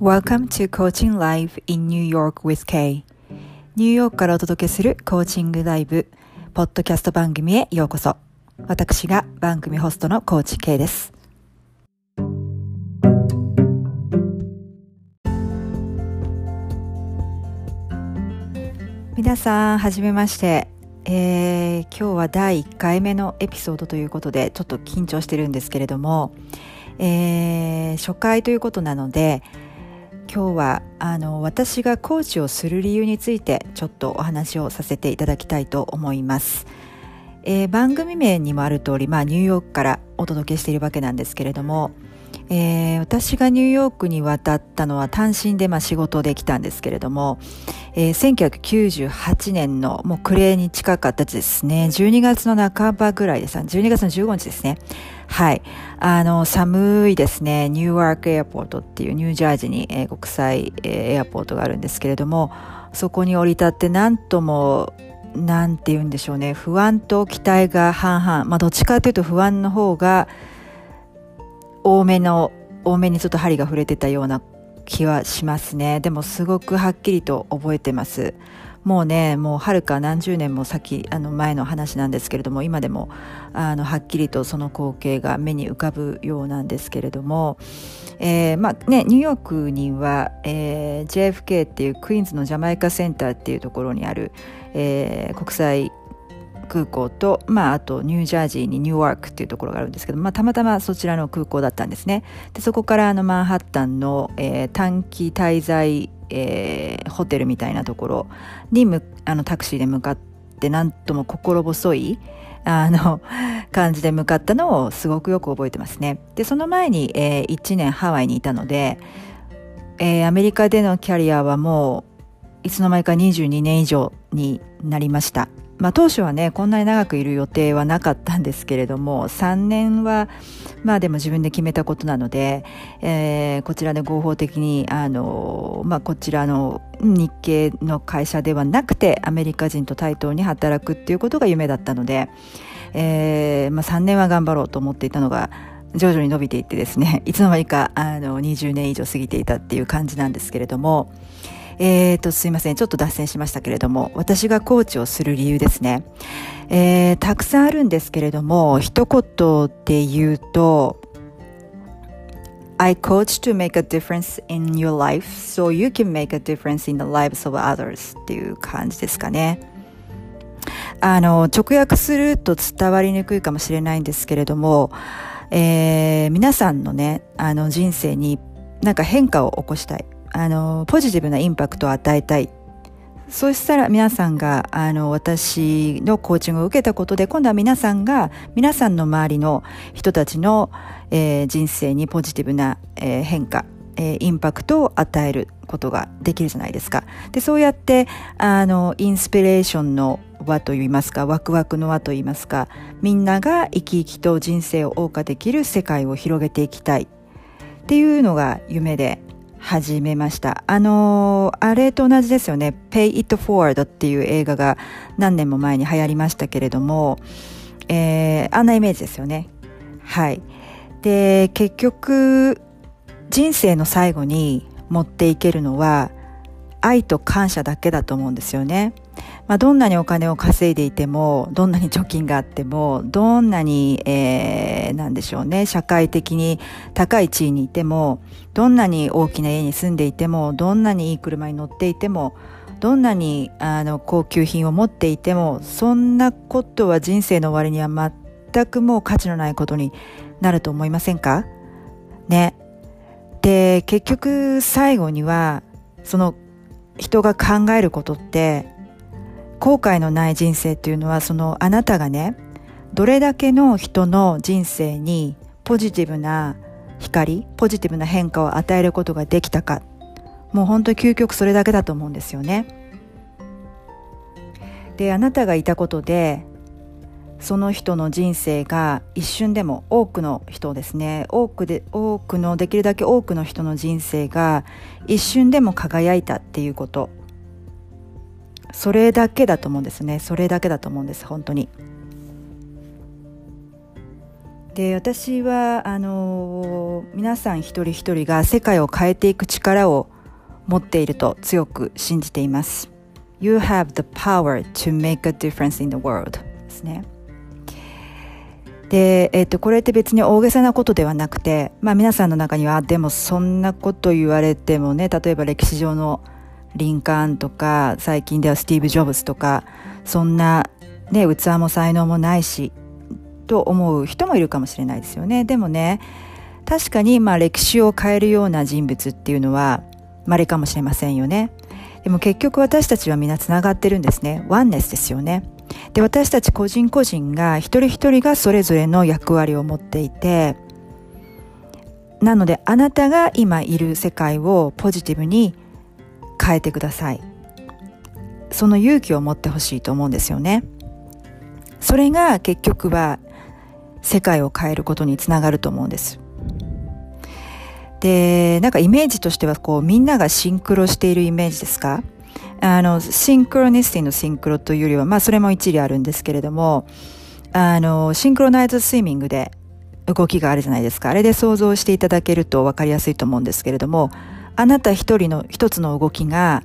Welcome to Coaching Live in New York with Kay. ニューヨークからお届けするコーチングライブポッドキャスト番組へようこそ。私が番組ホストのコーチ K です。皆さんはじめまして。えー、今日は第1回目のエピソードということでちょっと緊張してるんですけれども、えー、初回ということなので今日はあの私がコーチをする理由についてちょっとお話をさせていただきたいと思います、えー、番組名にもある通り、まあ、ニューヨークからお届けしているわけなんですけれども、えー、私がニューヨークに渡ったのは単身でまあ仕事で来たんですけれども、えー、1998年のもう暮れに近かったですね。12月の半ばぐらいです12月の15日ですね。はい。あの、寒いですね、ニューワークエアポートっていうニュージャージーに、えー、国際、え、エアポートがあるんですけれども、そこに降り立ってなんとも、なんて言うんでしょうね、不安と期待が半々。まあ、どっちかというと不安の方が、多めの、多めにちょっと針が触れてたような気はしますね。でもすごくはっきりと覚えてます。もうねもうはるか何十年も先あの前の話なんですけれども今でもあのはっきりとその光景が目に浮かぶようなんですけれども、えーまあね、ニューヨークには、えー、JFK っていうクイーンズのジャマイカセンターっていうところにある、えー、国際空港と、まあ、あとニュージャージーにニューワークっていうところがあるんですけど、まあ、たまたまそちらの空港だったんですねでそこからあのマンハッタンの、えー、短期滞在えー、ホテルみたいなところにむあのタクシーで向かってなんとも心細いあの 感じで向かったのをすごくよく覚えてますね。でその前に、えー、1年ハワイにいたので、えー、アメリカでのキャリアはもういつの間にか22年以上になりました。まあ、当初はねこんなに長くいる予定はなかったんですけれども3年はまあでも自分で決めたことなので、えー、こちらで合法的にあの、まあ、こちらの日系の会社ではなくてアメリカ人と対等に働くっていうことが夢だったので、えーまあ、3年は頑張ろうと思っていたのが徐々に伸びていってですねいつの間にかあの20年以上過ぎていたっていう感じなんですけれども。えーと、すいません。ちょっと脱線しましたけれども、私がコーチをする理由ですね。えー、たくさんあるんですけれども、一言で言うと、I coach to make a difference in your life so you can make a difference in the lives of others っていう感じですかね。あの、直訳すると伝わりにくいかもしれないんですけれども、えー、皆さんのね、あの人生になんか変化を起こしたい。あのポジティブなインパクトを与えたい。そうしたら皆さんがあの私のコーチングを受けたことで今度は皆さんが皆さんの周りの人たちの、えー、人生にポジティブな、えー、変化、えー、インパクトを与えることができるじゃないですか。でそうやってあのインスピレーションの輪といいますかワクワクの輪といいますかみんなが生き生きと人生を謳歌できる世界を広げていきたい。っていうのが夢で。始めました。あのー、あれと同じですよね。Pay It Forward っていう映画が何年も前に流行りましたけれども、えー、あんなイメージですよね。はい。で、結局、人生の最後に持っていけるのは、愛と感謝だけだと思うんですよね。まあ、どんなにお金を稼いでいても、どんなに貯金があっても、どんなに、えー、なんでしょうね、社会的に高い地位にいても、どんなに大きな家に住んでいても、どんなにいい車に乗っていても、どんなにあの高級品を持っていても、そんなことは人生の終わりには全くもう価値のないことになると思いませんか？ね。で、結局最後には、その人が考えることって後悔のない人生っていうのはそのあなたがねどれだけの人の人生にポジティブな光ポジティブな変化を与えることができたか。もう本当に究極それだけだと思うんですよね。であなたがいたことでその人の人生が一瞬でも多くの人ですね。多くで多くのできるだけ多くの人の人生が一瞬でも輝いたっていうこと。それだけだと思うんですねそれだけだと思うんです本当にで私はあの皆さん一人一人が世界を変えていく力を持っていると強く信じています。You have the power to make a difference in the world ですね。で、えっ、と、これって別に大げさなことではなくて、まあ皆さんの中には、でもそんなこと言われてもね、例えば歴史上のリンカーンとか、最近ではスティーブ・ジョブズとか、そんなね、器も才能もないし、と思う人もいるかもしれないですよね。でもね、確かにまあ歴史を変えるような人物っていうのは稀かもしれませんよね。でも結局私たちは皆つながってるんですね。ワンネスですよね。で、私たち個人個人が一人一人がそれぞれの役割を持っていて、なのであなたが今いる世界をポジティブに変えてください。その勇気を持ってほしいと思うんですよね。それが結局は世界を変えることにつながると思うんです。で、なんかイメージとしてはこうみんながシンクロしているイメージですか？あの、シンクロニスティのシンクロというよりは、まあそれも一理あるんですけれども、あの、シンクロナイズスイミングで動きがあるじゃないですか。あれで想像していただけると分かりやすいと思うんですけれども、あなた一人の一つの動きが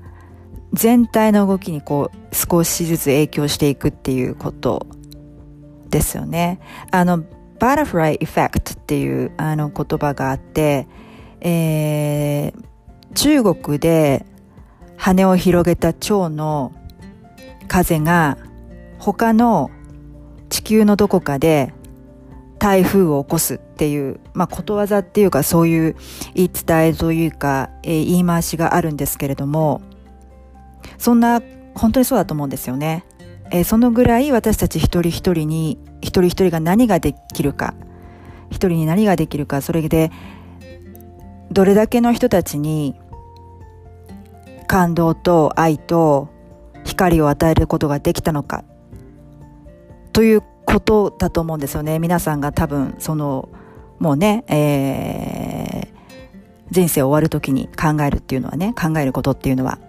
全体の動きにこう少しずつ影響していくっていうことですよね。あの、バタフライエフェクトっていうあの言葉があって、えー、中国で羽を広げた蝶の風が他の地球のどこかで台風を起こすっていう、まあ、ことわざっていうかそういう言い伝えというか、えー、言い回しがあるんですけれども、そんな、本当にそうだと思うんですよね。えー、そのぐらい私たち一人一人に、一人一人が何ができるか、一人に何ができるか、それでどれだけの人たちに感動と愛と光を与えることができたのかということだと思うんですよね。皆さんが多分そのもうね、えー、人生終わる時に考えるっていうのはね、考えることっていうのは。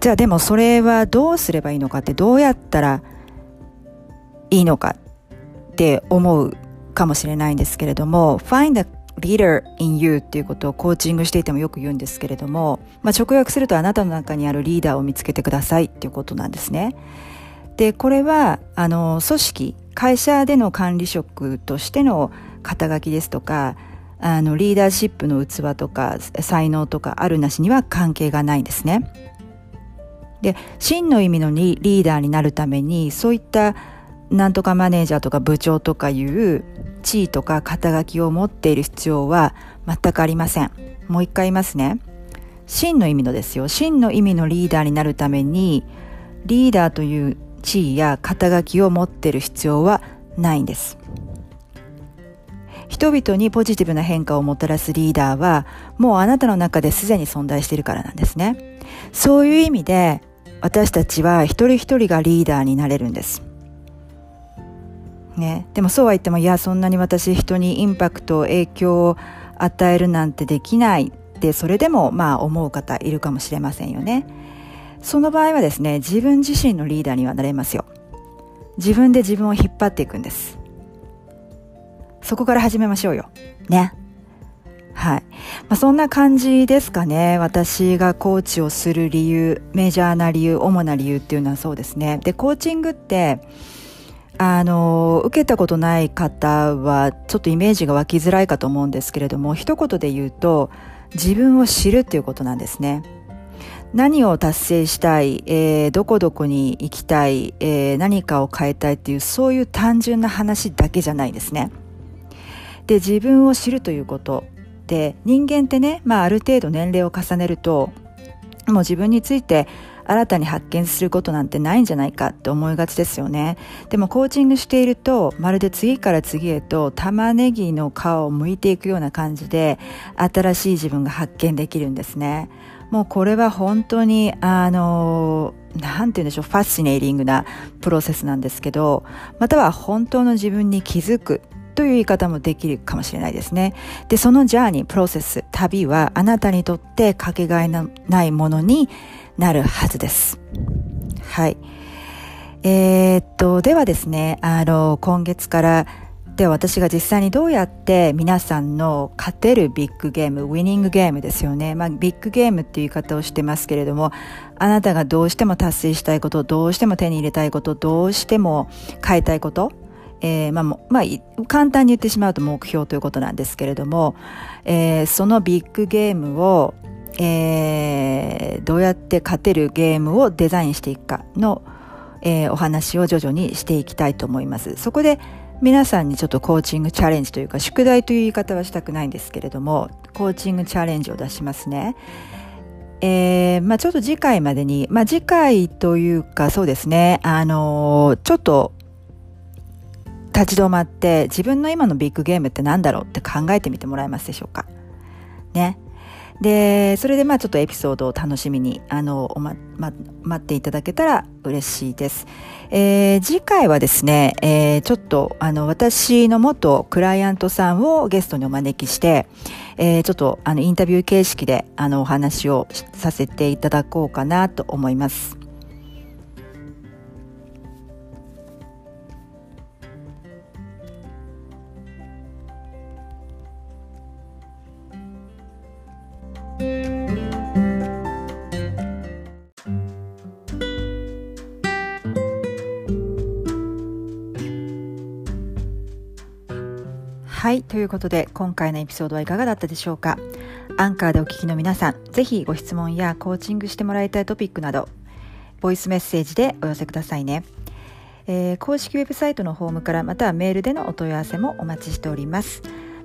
じゃあでもそれはどうすればいいのかってどうやったらいいのかって思うかもしれないんですけれども find a leader in you っていうことをコーチングしていてもよく言うんですけれども、まあ、直訳するとあなたの中にあるリーダーを見つけてくださいっていうことなんですね。で、これは、あの、組織、会社での管理職としての肩書きですとか、あの、リーダーシップの器とか、才能とかあるなしには関係がないんですね。で、真の意味のリーダーになるために、そういったなんとかマネージャーとか部長とかいう地位とか肩書きを持っている必要は全くありません。もう一回言いますね。真の意味のですよ。真の意味のリーダーになるために、リーダーという地位や肩書きを持っている必要はないんです。人々にポジティブな変化をもたらすリーダーは、もうあなたの中ですでに存在しているからなんですね。そういう意味で、私たちは一人一人がリーダーになれるんです。ね、でもそうは言ってもいやそんなに私人にインパクト影響を与えるなんてできないってそれでもまあ思う方いるかもしれませんよねその場合はですね自分自身のリーダーにはなれますよ自分で自分を引っ張っていくんですそこから始めましょうよねはい。まあ、そんな感じですかね。私がコーチをする理由、メジャーな理由、主な理由っていうのはそうですね。で、コーチングって、あの、受けたことない方はちょっとイメージが湧きづらいかと思うんですけれども、一言で言うと、自分を知るっていうことなんですね。何を達成したい、えー、どこどこに行きたい、えー、何かを変えたいっていう、そういう単純な話だけじゃないですね。で、自分を知るということで、人間ってね、まあある程度年齢を重ねると、もう自分について新たに発見することなんてないんじゃないかって思いがちですよね。でもコーチングしていると、まるで次から次へと玉ねぎの皮を剥いていくような感じで、新しい自分が発見できるんですね。もうこれは本当に、あの、なんて言うんでしょう、ファッシネイリングなプロセスなんですけど、または本当の自分に気づくという言い方もできるかもしれないですね。で、そのジャーニー、プロセス、旅はあなたにとってかけがえのないものになるはずです。はい。えー、っと、ではですね、あの、今月からでは私が実際にどうやって皆さんの勝てるビッグゲーム、ウィニングゲームですよね。まあ、ビッグゲームっていう言い方をしてますけれども、あなたがどうしても達成したいこと、どうしても手に入れたいこと、どうしても変えたいこと、えー、まあ、まあ、簡単に言ってしまうと目標ということなんですけれども、えー、そのビッグゲームを、えー、どうやって勝てるゲームをデザインしていくかの、えー、お話を徐々にしていきたいと思います。そこで、皆さんにちょっとコーチングチャレンジというか宿題という言い方はしたくないんですけれどもコーチングチャレンジを出しますね。えー、まあちょっと次回までに、まあ次回というかそうですね、あのー、ちょっと立ち止まって自分の今のビッグゲームって何だろうって考えてみてもらえますでしょうか？ね。で、それでまあちょっとエピソードを楽しみに、あの、ま、ま、待っていただけたら嬉しいです。えー、次回はですね、えー、ちょっと、あの、私の元クライアントさんをゲストにお招きして、えー、ちょっと、あの、インタビュー形式で、あの、お話をさせていただこうかなと思います。ということで、今回のエピソードはいかがだったでしょうか？アンカーでお聞きの皆さん、ぜひご質問やコーチングしてもらいたいトピックなど、ボイスメッセージでお寄せくださいね。えー、公式ウェブサイトのホームからまたはメールでのお問い合わせもお待ちしております。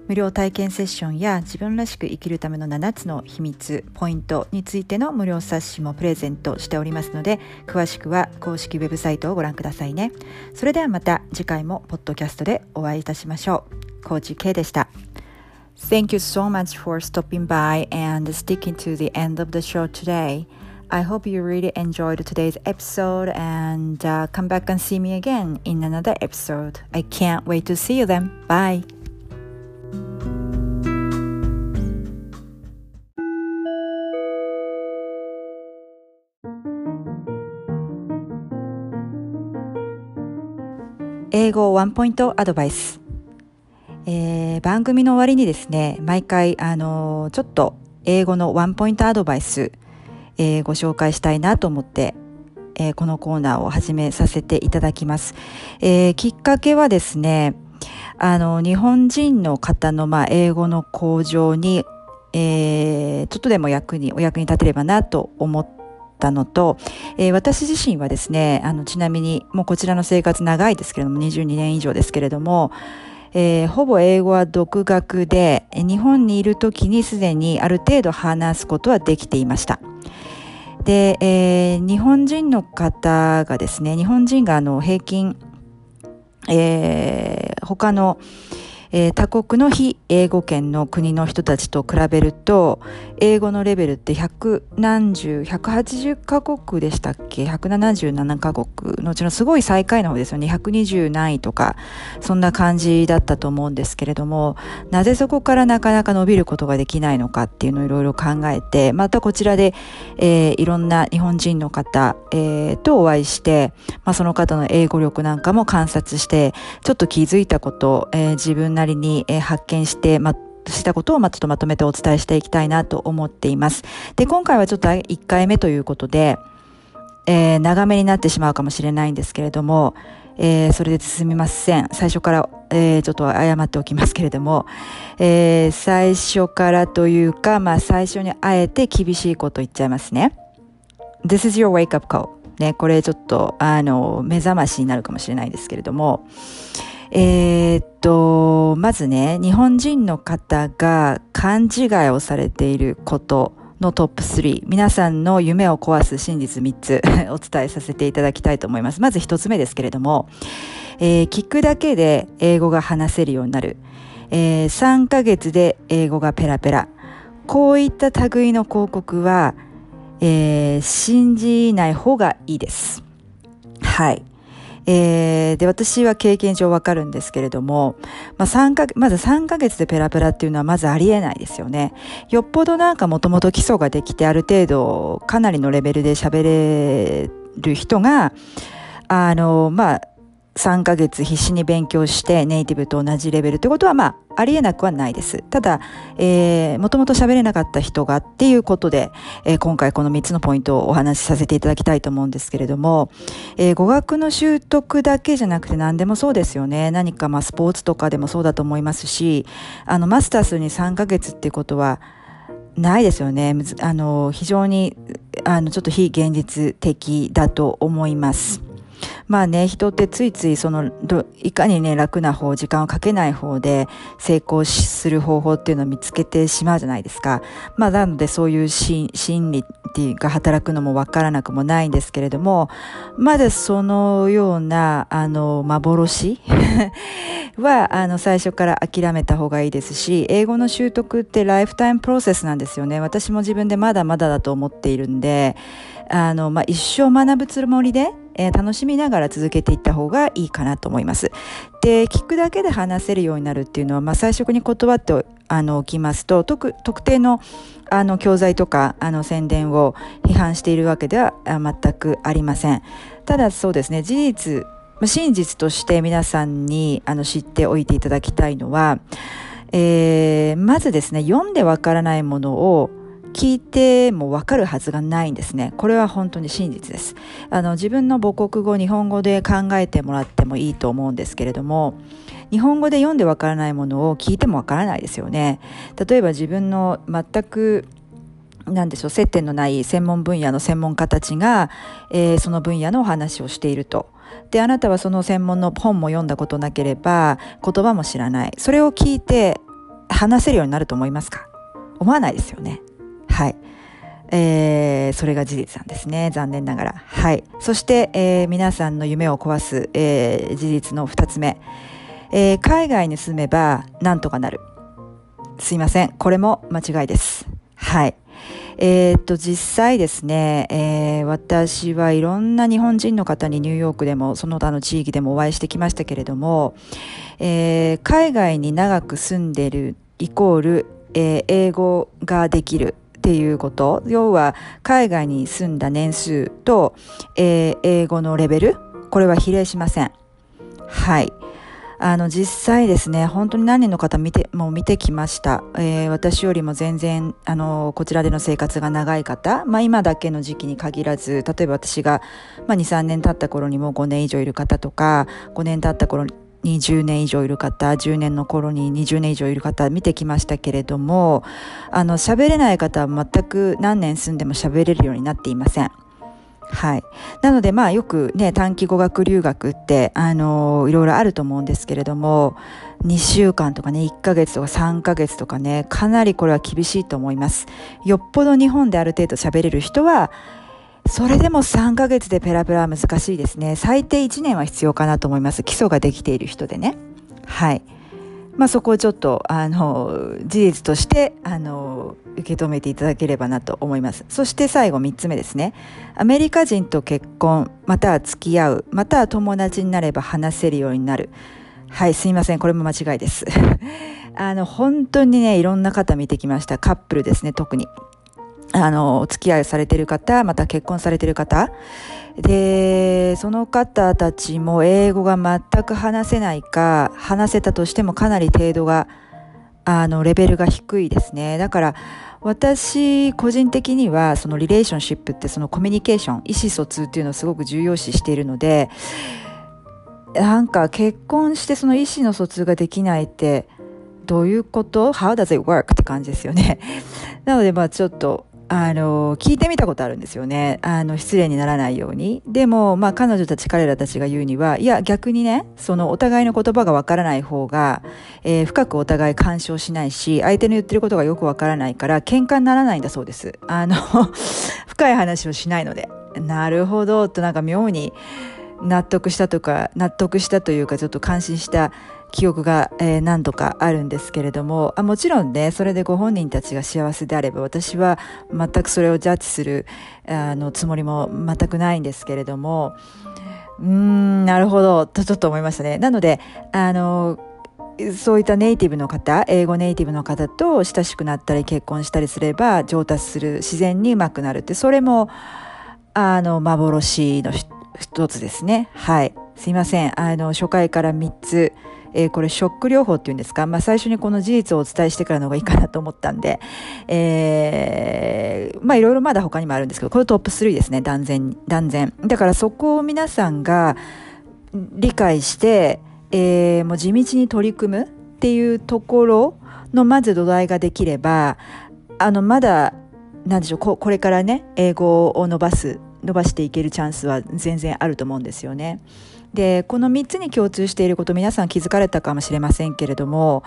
無料体験セッションや自分らしく生きるための7つの秘密、ポイントについての無料冊子もプレゼントしておりますので、詳しくは公式ウェブサイトをご覧くださいね。それではまた次回もポッドキャストでお会いいたしましょう。コーチ K でした。Thank you so much for stopping by and sticking to the end of the show today. I hope you really enjoyed today's episode and uh, come back and see me again in another episode. I can't wait to see you then. Bye. 英語ワンポイントアドバイスえー、番組の終わりにですね、毎回、あのー、ちょっと英語のワンポイントアドバイス、えー、ご紹介したいなと思って、えー、このコーナーを始めさせていただきます。えー、きっかけはですね、あの、日本人の方の、まあ、英語の向上に、えー、ちょっとでも役に、お役に立てればなと思ってたのと、えー、私自身はですね、あの、ちなみに、もうこちらの生活長いですけれども、22年以上ですけれども、えー、ほぼ英語は独学で、日本にいる時にすでにある程度話すことはできていました。で、えー、日本人の方がですね、日本人があの平均、えー、他の、えー、他国の非英語圏の国の人たちと比べると、英語のレベルって百何十、180カ国でしたっけ ?177 カ国のうちのすごい最下位の方ですよね。120何位とか、そんな感じだったと思うんですけれども、なぜそこからなかなか伸びることができないのかっていうのをいろいろ考えて、またこちらで、えー、いろんな日本人の方、えー、とお会いして、まあ、その方の英語力なんかも観察して、ちょっと気づいたこと、えー、自分なりに、え発見して、ましたことをまちょっとまとめてお伝えしていきたいなと思っています。で、今回はちょっと1回目ということで、えー、長めになってしまうかもしれないんですけれども、えー、それで進みません。最初から、えー、ちょっと謝っておきますけれども、えー、最初からというか、まあ最初にあえて厳しいこと言っちゃいますね。This is your wake up call. ね、これちょっと、あの、目覚ましになるかもしれないですけれども、えー、っと、まずね、日本人の方が勘違いをされていることのトップ3、皆さんの夢を壊す真実3つ お伝えさせていただきたいと思います。まず1つ目ですけれども、えー、聞くだけで英語が話せるようになる。えー、3ヶ月で英語がペラペラ。こういった類の広告は、えー、信じない方がいいです。はい。えー、で、私は経験上わかるんですけれども、まあ、3か、まず3ヶ月でペラペラっていうのはまずありえないですよね。よっぽどなんかもともと基礎ができてある程度かなりのレベルで喋れる人が、あの、まあ、3ヶ月必死に勉強してネイティブと同じレベルということはまあありえなくはないです。ただ、えー、もともと喋れなかった人がっていうことで、えー、今回この3つのポイントをお話しさせていただきたいと思うんですけれども、えー、語学の習得だけじゃなくて何でもそうですよね。何かまあスポーツとかでもそうだと思いますし、あのマスターズに3ヶ月っていうことはないですよね。あの、非常に、あの、ちょっと非現実的だと思います。まあね、人ってついついその、いかにね、楽な方、時間をかけない方で成功する方法っていうのを見つけてしまうじゃないですか。まあなのでそういう心理っていうが働くのもわからなくもないんですけれども、まだそのような、あの、幻？は、あの、最初から諦めた方がいいですし、英語の習得ってライフタイムプロセスなんですよね。私も自分でまだまだだと思っているんで、あの、まあ、一生学ぶつもりで、えー、楽しみながら続けていった方がいいかなと思います。で、聞くだけで話せるようになるっていうのは、まあ、最初に断ってあの、おきますと、特、特定の、あの、教材とか、あの、宣伝を批判しているわけでは全くありません。ただ、そうですね、事実、真実として皆さんに、あの、知っておいていただきたいのは、えー、まずですね、読んでわからないものを、聞いてもわかるはずがないんですね。これは本当に真実です。あの、自分の母国語、日本語で考えてもらってもいいと思うんですけれども、日本語で読んでわからないものを聞いてもわからないですよね。例えば自分の全くなんでしょう接点のない専門分野の専門家たちが、えー、その分野のお話をしていると。であなたはその専門の本も読んだことなければ言葉も知らないそれを聞いて話せるようになると思いますか？思わないですよねはい。えー、それが事実なんですね。残念ながら。はい。そして、えー、皆さんの夢を壊す、えー、事実の二つ目。えー、海外に住めばなんとかなる。すいません。これも間違いです。はい。えー、っと、実際ですね、えー、私はいろんな日本人の方にニューヨークでもその他の地域でもお会いしてきましたけれども、えー、海外に長く住んでるイコール、えー、英語ができるっていうこと。要は、海外に住んだ年数と、えー、英語のレベル。これは比例しません。はい。あの、実際ですね、本当に何人の方見て、もう見てきました。えー、私よりも全然、あの、こちらでの生活が長い方、まあ今だけの時期に限らず、例えば私が、まあ2、3年経った頃にもう5年以上いる方とか、5年経った頃20年以上いる方、10年の頃に20年以上いる方見てきましたけれども、あの、喋れない方は全く何年住んでも喋れるようになっていません。はい。なので、まあ、よくね、短期語学留学って、あのいろいろあると思うんですけれども、2週間とかね、1ヶ月とか3ヶ月とかね、かなりこれは厳しいと思います。よっぽど日本である程度喋れる人は、それでも3ヶ月でペラペラは難しいですね。最低1年は必要かなと思います。基礎ができている人でね。はい。まあそこをちょっと、あの、事実として、あの、受け止めていただければなと思います。そして最後3つ目ですね。アメリカ人と結婚、または付き合う、または友達になれば話せるようになる。はい、すいません。これも間違いです。あの、本当にね、いろんな方見てきました。カップルですね、特に。あの、お付き合いされてる方、また結婚されてる方。で、その方たちも英語が全く話せないか、話せたとしてもかなり程度が、あの、レベルが低いですね。だから、私、個人的には、そのリレーションシップってそのコミュニケーション、意思疎通っていうのをすごく重要視しているので、なんか結婚してその意思の疎通ができないって、どういうこと ?How does it work? って感じですよね。なので、まあちょっと、あの、聞いてみたことあるんですよね。あの、失礼にならないように。でも、まあ、彼女たち、彼らたちが言うには、いや、逆にね、その、お互いの言葉がわからない方が、えー、深くお互い干渉しないし、相手の言ってることがよくわからないから、喧嘩にならないんだそうです。あの 深い話をしないので。なるほど、となんか妙に納得したとか、納得したというか、ちょっと感心した記憶が、えー、何度かあるんですけれどもあもちろんねそれでご本人たちが幸せであれば私は全くそれをジャッジするあのつもりも全くないんですけれどもうーんなるほどとちょっと思いましたねなのであのそういったネイティブの方、英語ネイティブの方と親しくなったり結婚したりすれば上達する、自然にうまくなるって、それも、あの、幻の一つですね。はい。すいません。あの、初回から3つ、えー、これショック療法っていうんですか、まあ、最初にこの事実をお伝えしてからの方がいいかなと思ったんで、えー、まあいろいろまだ他にもあるんですけど、これトップ3ですね、断然、断然。だからそこを皆さんが理解して、えー、もう地道に取り組むっていうところのまず土台ができれば、あの、まだ、なんでしょうこ、これからね、英語を伸ばす、伸ばしていけるチャンスは全然あると思うんですよね。でこの3つに共通していること皆さん気づかれたかもしれませんけれども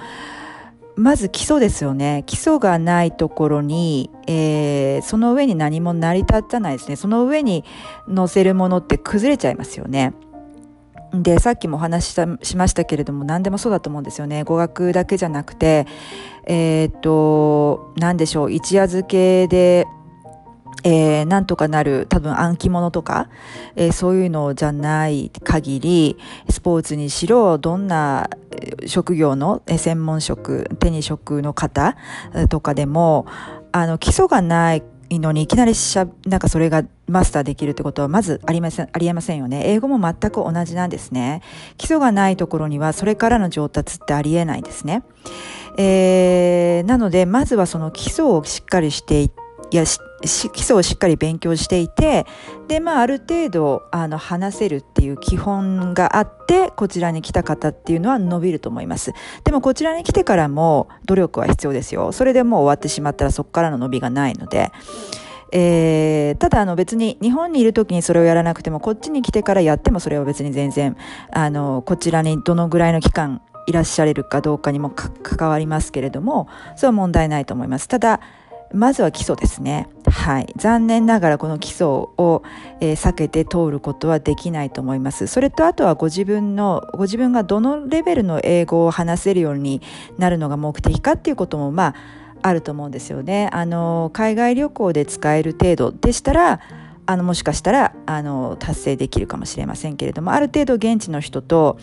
まず基礎ですよね。基礎がないところに、えー、その上に何も成り立たないですね。その上に乗せるものって崩れちゃいますよね。でさっきもお話ししましたけれども何でもそうだと思うんですよね。語学だけじゃなくてえっ、と何でしょう。一夜漬けでえー、なんとかなる多分暗記物とか、えー、そういうのじゃない限り、スポーツにしろ、どんな職業の専門職、手に職の方とかでも、あの、基礎がないのにいきなりしゃ、なんかそれがマスターできるってことはまずありません、ありえませんよね。英語も全く同じなんですね。基礎がないところにはそれからの上達ってありえないんですね。えー、なので、まずはその基礎をしっかりしていって、いや基礎をしっかり勉強していてで、まあ、ある程度あの話せるっていう基本があってこちらに来た方っていうのは伸びると思います。でもこちらに来てからも努力は必要ですよ。それでもう終わってしまったらそこからの伸びがないので。えー、ただあの別に日本にいる時にそれをやらなくてもこっちに来てからやってもそれは別に全然あのこちらにどのぐらいの期間いらっしゃれるかどうかにも関わりますけれどもそれは問題ないと思います。ただまずは基礎ですね。はい。残念ながらこの基礎を、えー、避けて通ることはできないと思います。それとあとはご自分の、ご自分がどのレベルの英語を話せるようになるのが目的かっていうことも、まあ、あると思うんですよね。あの、海外旅行で使える程度でしたら、あの、もしかしたら、あの、達成できるかもしれませんけれども、ある程度現地の人と、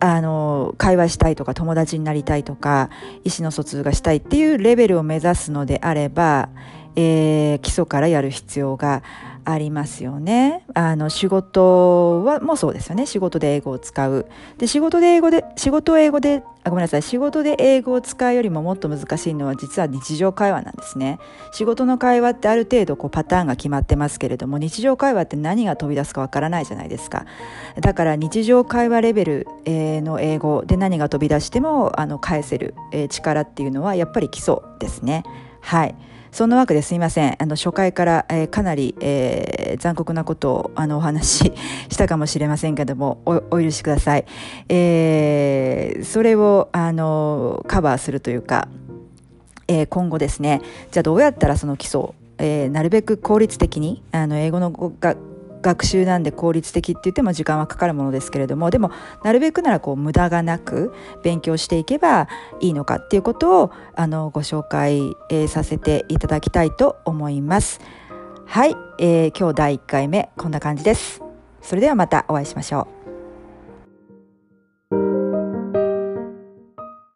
あの会話したいとか友達になりたいとか意思の疎通がしたいっていうレベルを目指すのであれば、えー、基礎からやる必要がありますよね。あの、仕事は、もうそうですよね。仕事で英語を使う。で、仕事で英語で、仕事英語で、あ、ごめんなさい。仕事で英語を使うよりももっと難しいのは実は日常会話なんですね。仕事の会話ってある程度こうパターンが決まってますけれども、日常会話って何が飛び出すかわからないじゃないですか。だから日常会話レベルの英語で何が飛び出しても、あの、返せる力っていうのはやっぱり基礎ですね。はい。そんなわけですいません。あの、初回から、えー、かなり、えー、残酷なことを、あの、お話ししたかもしれませんけども、お、許しください。えー、それを、あの、カバーするというか、え、今後ですね、じゃあどうやったらその基礎えー、なるべく効率的にあの英語のが学習なんで効率的って言っても時間はかかるものですけれどもでもなるべくならこう無駄がなく勉強していけばいいのかっていうことをあのご紹介、えー、させていただきたいと思います。はい、えー、今日第1回目こんな感じです。それではまたお会いしましょう。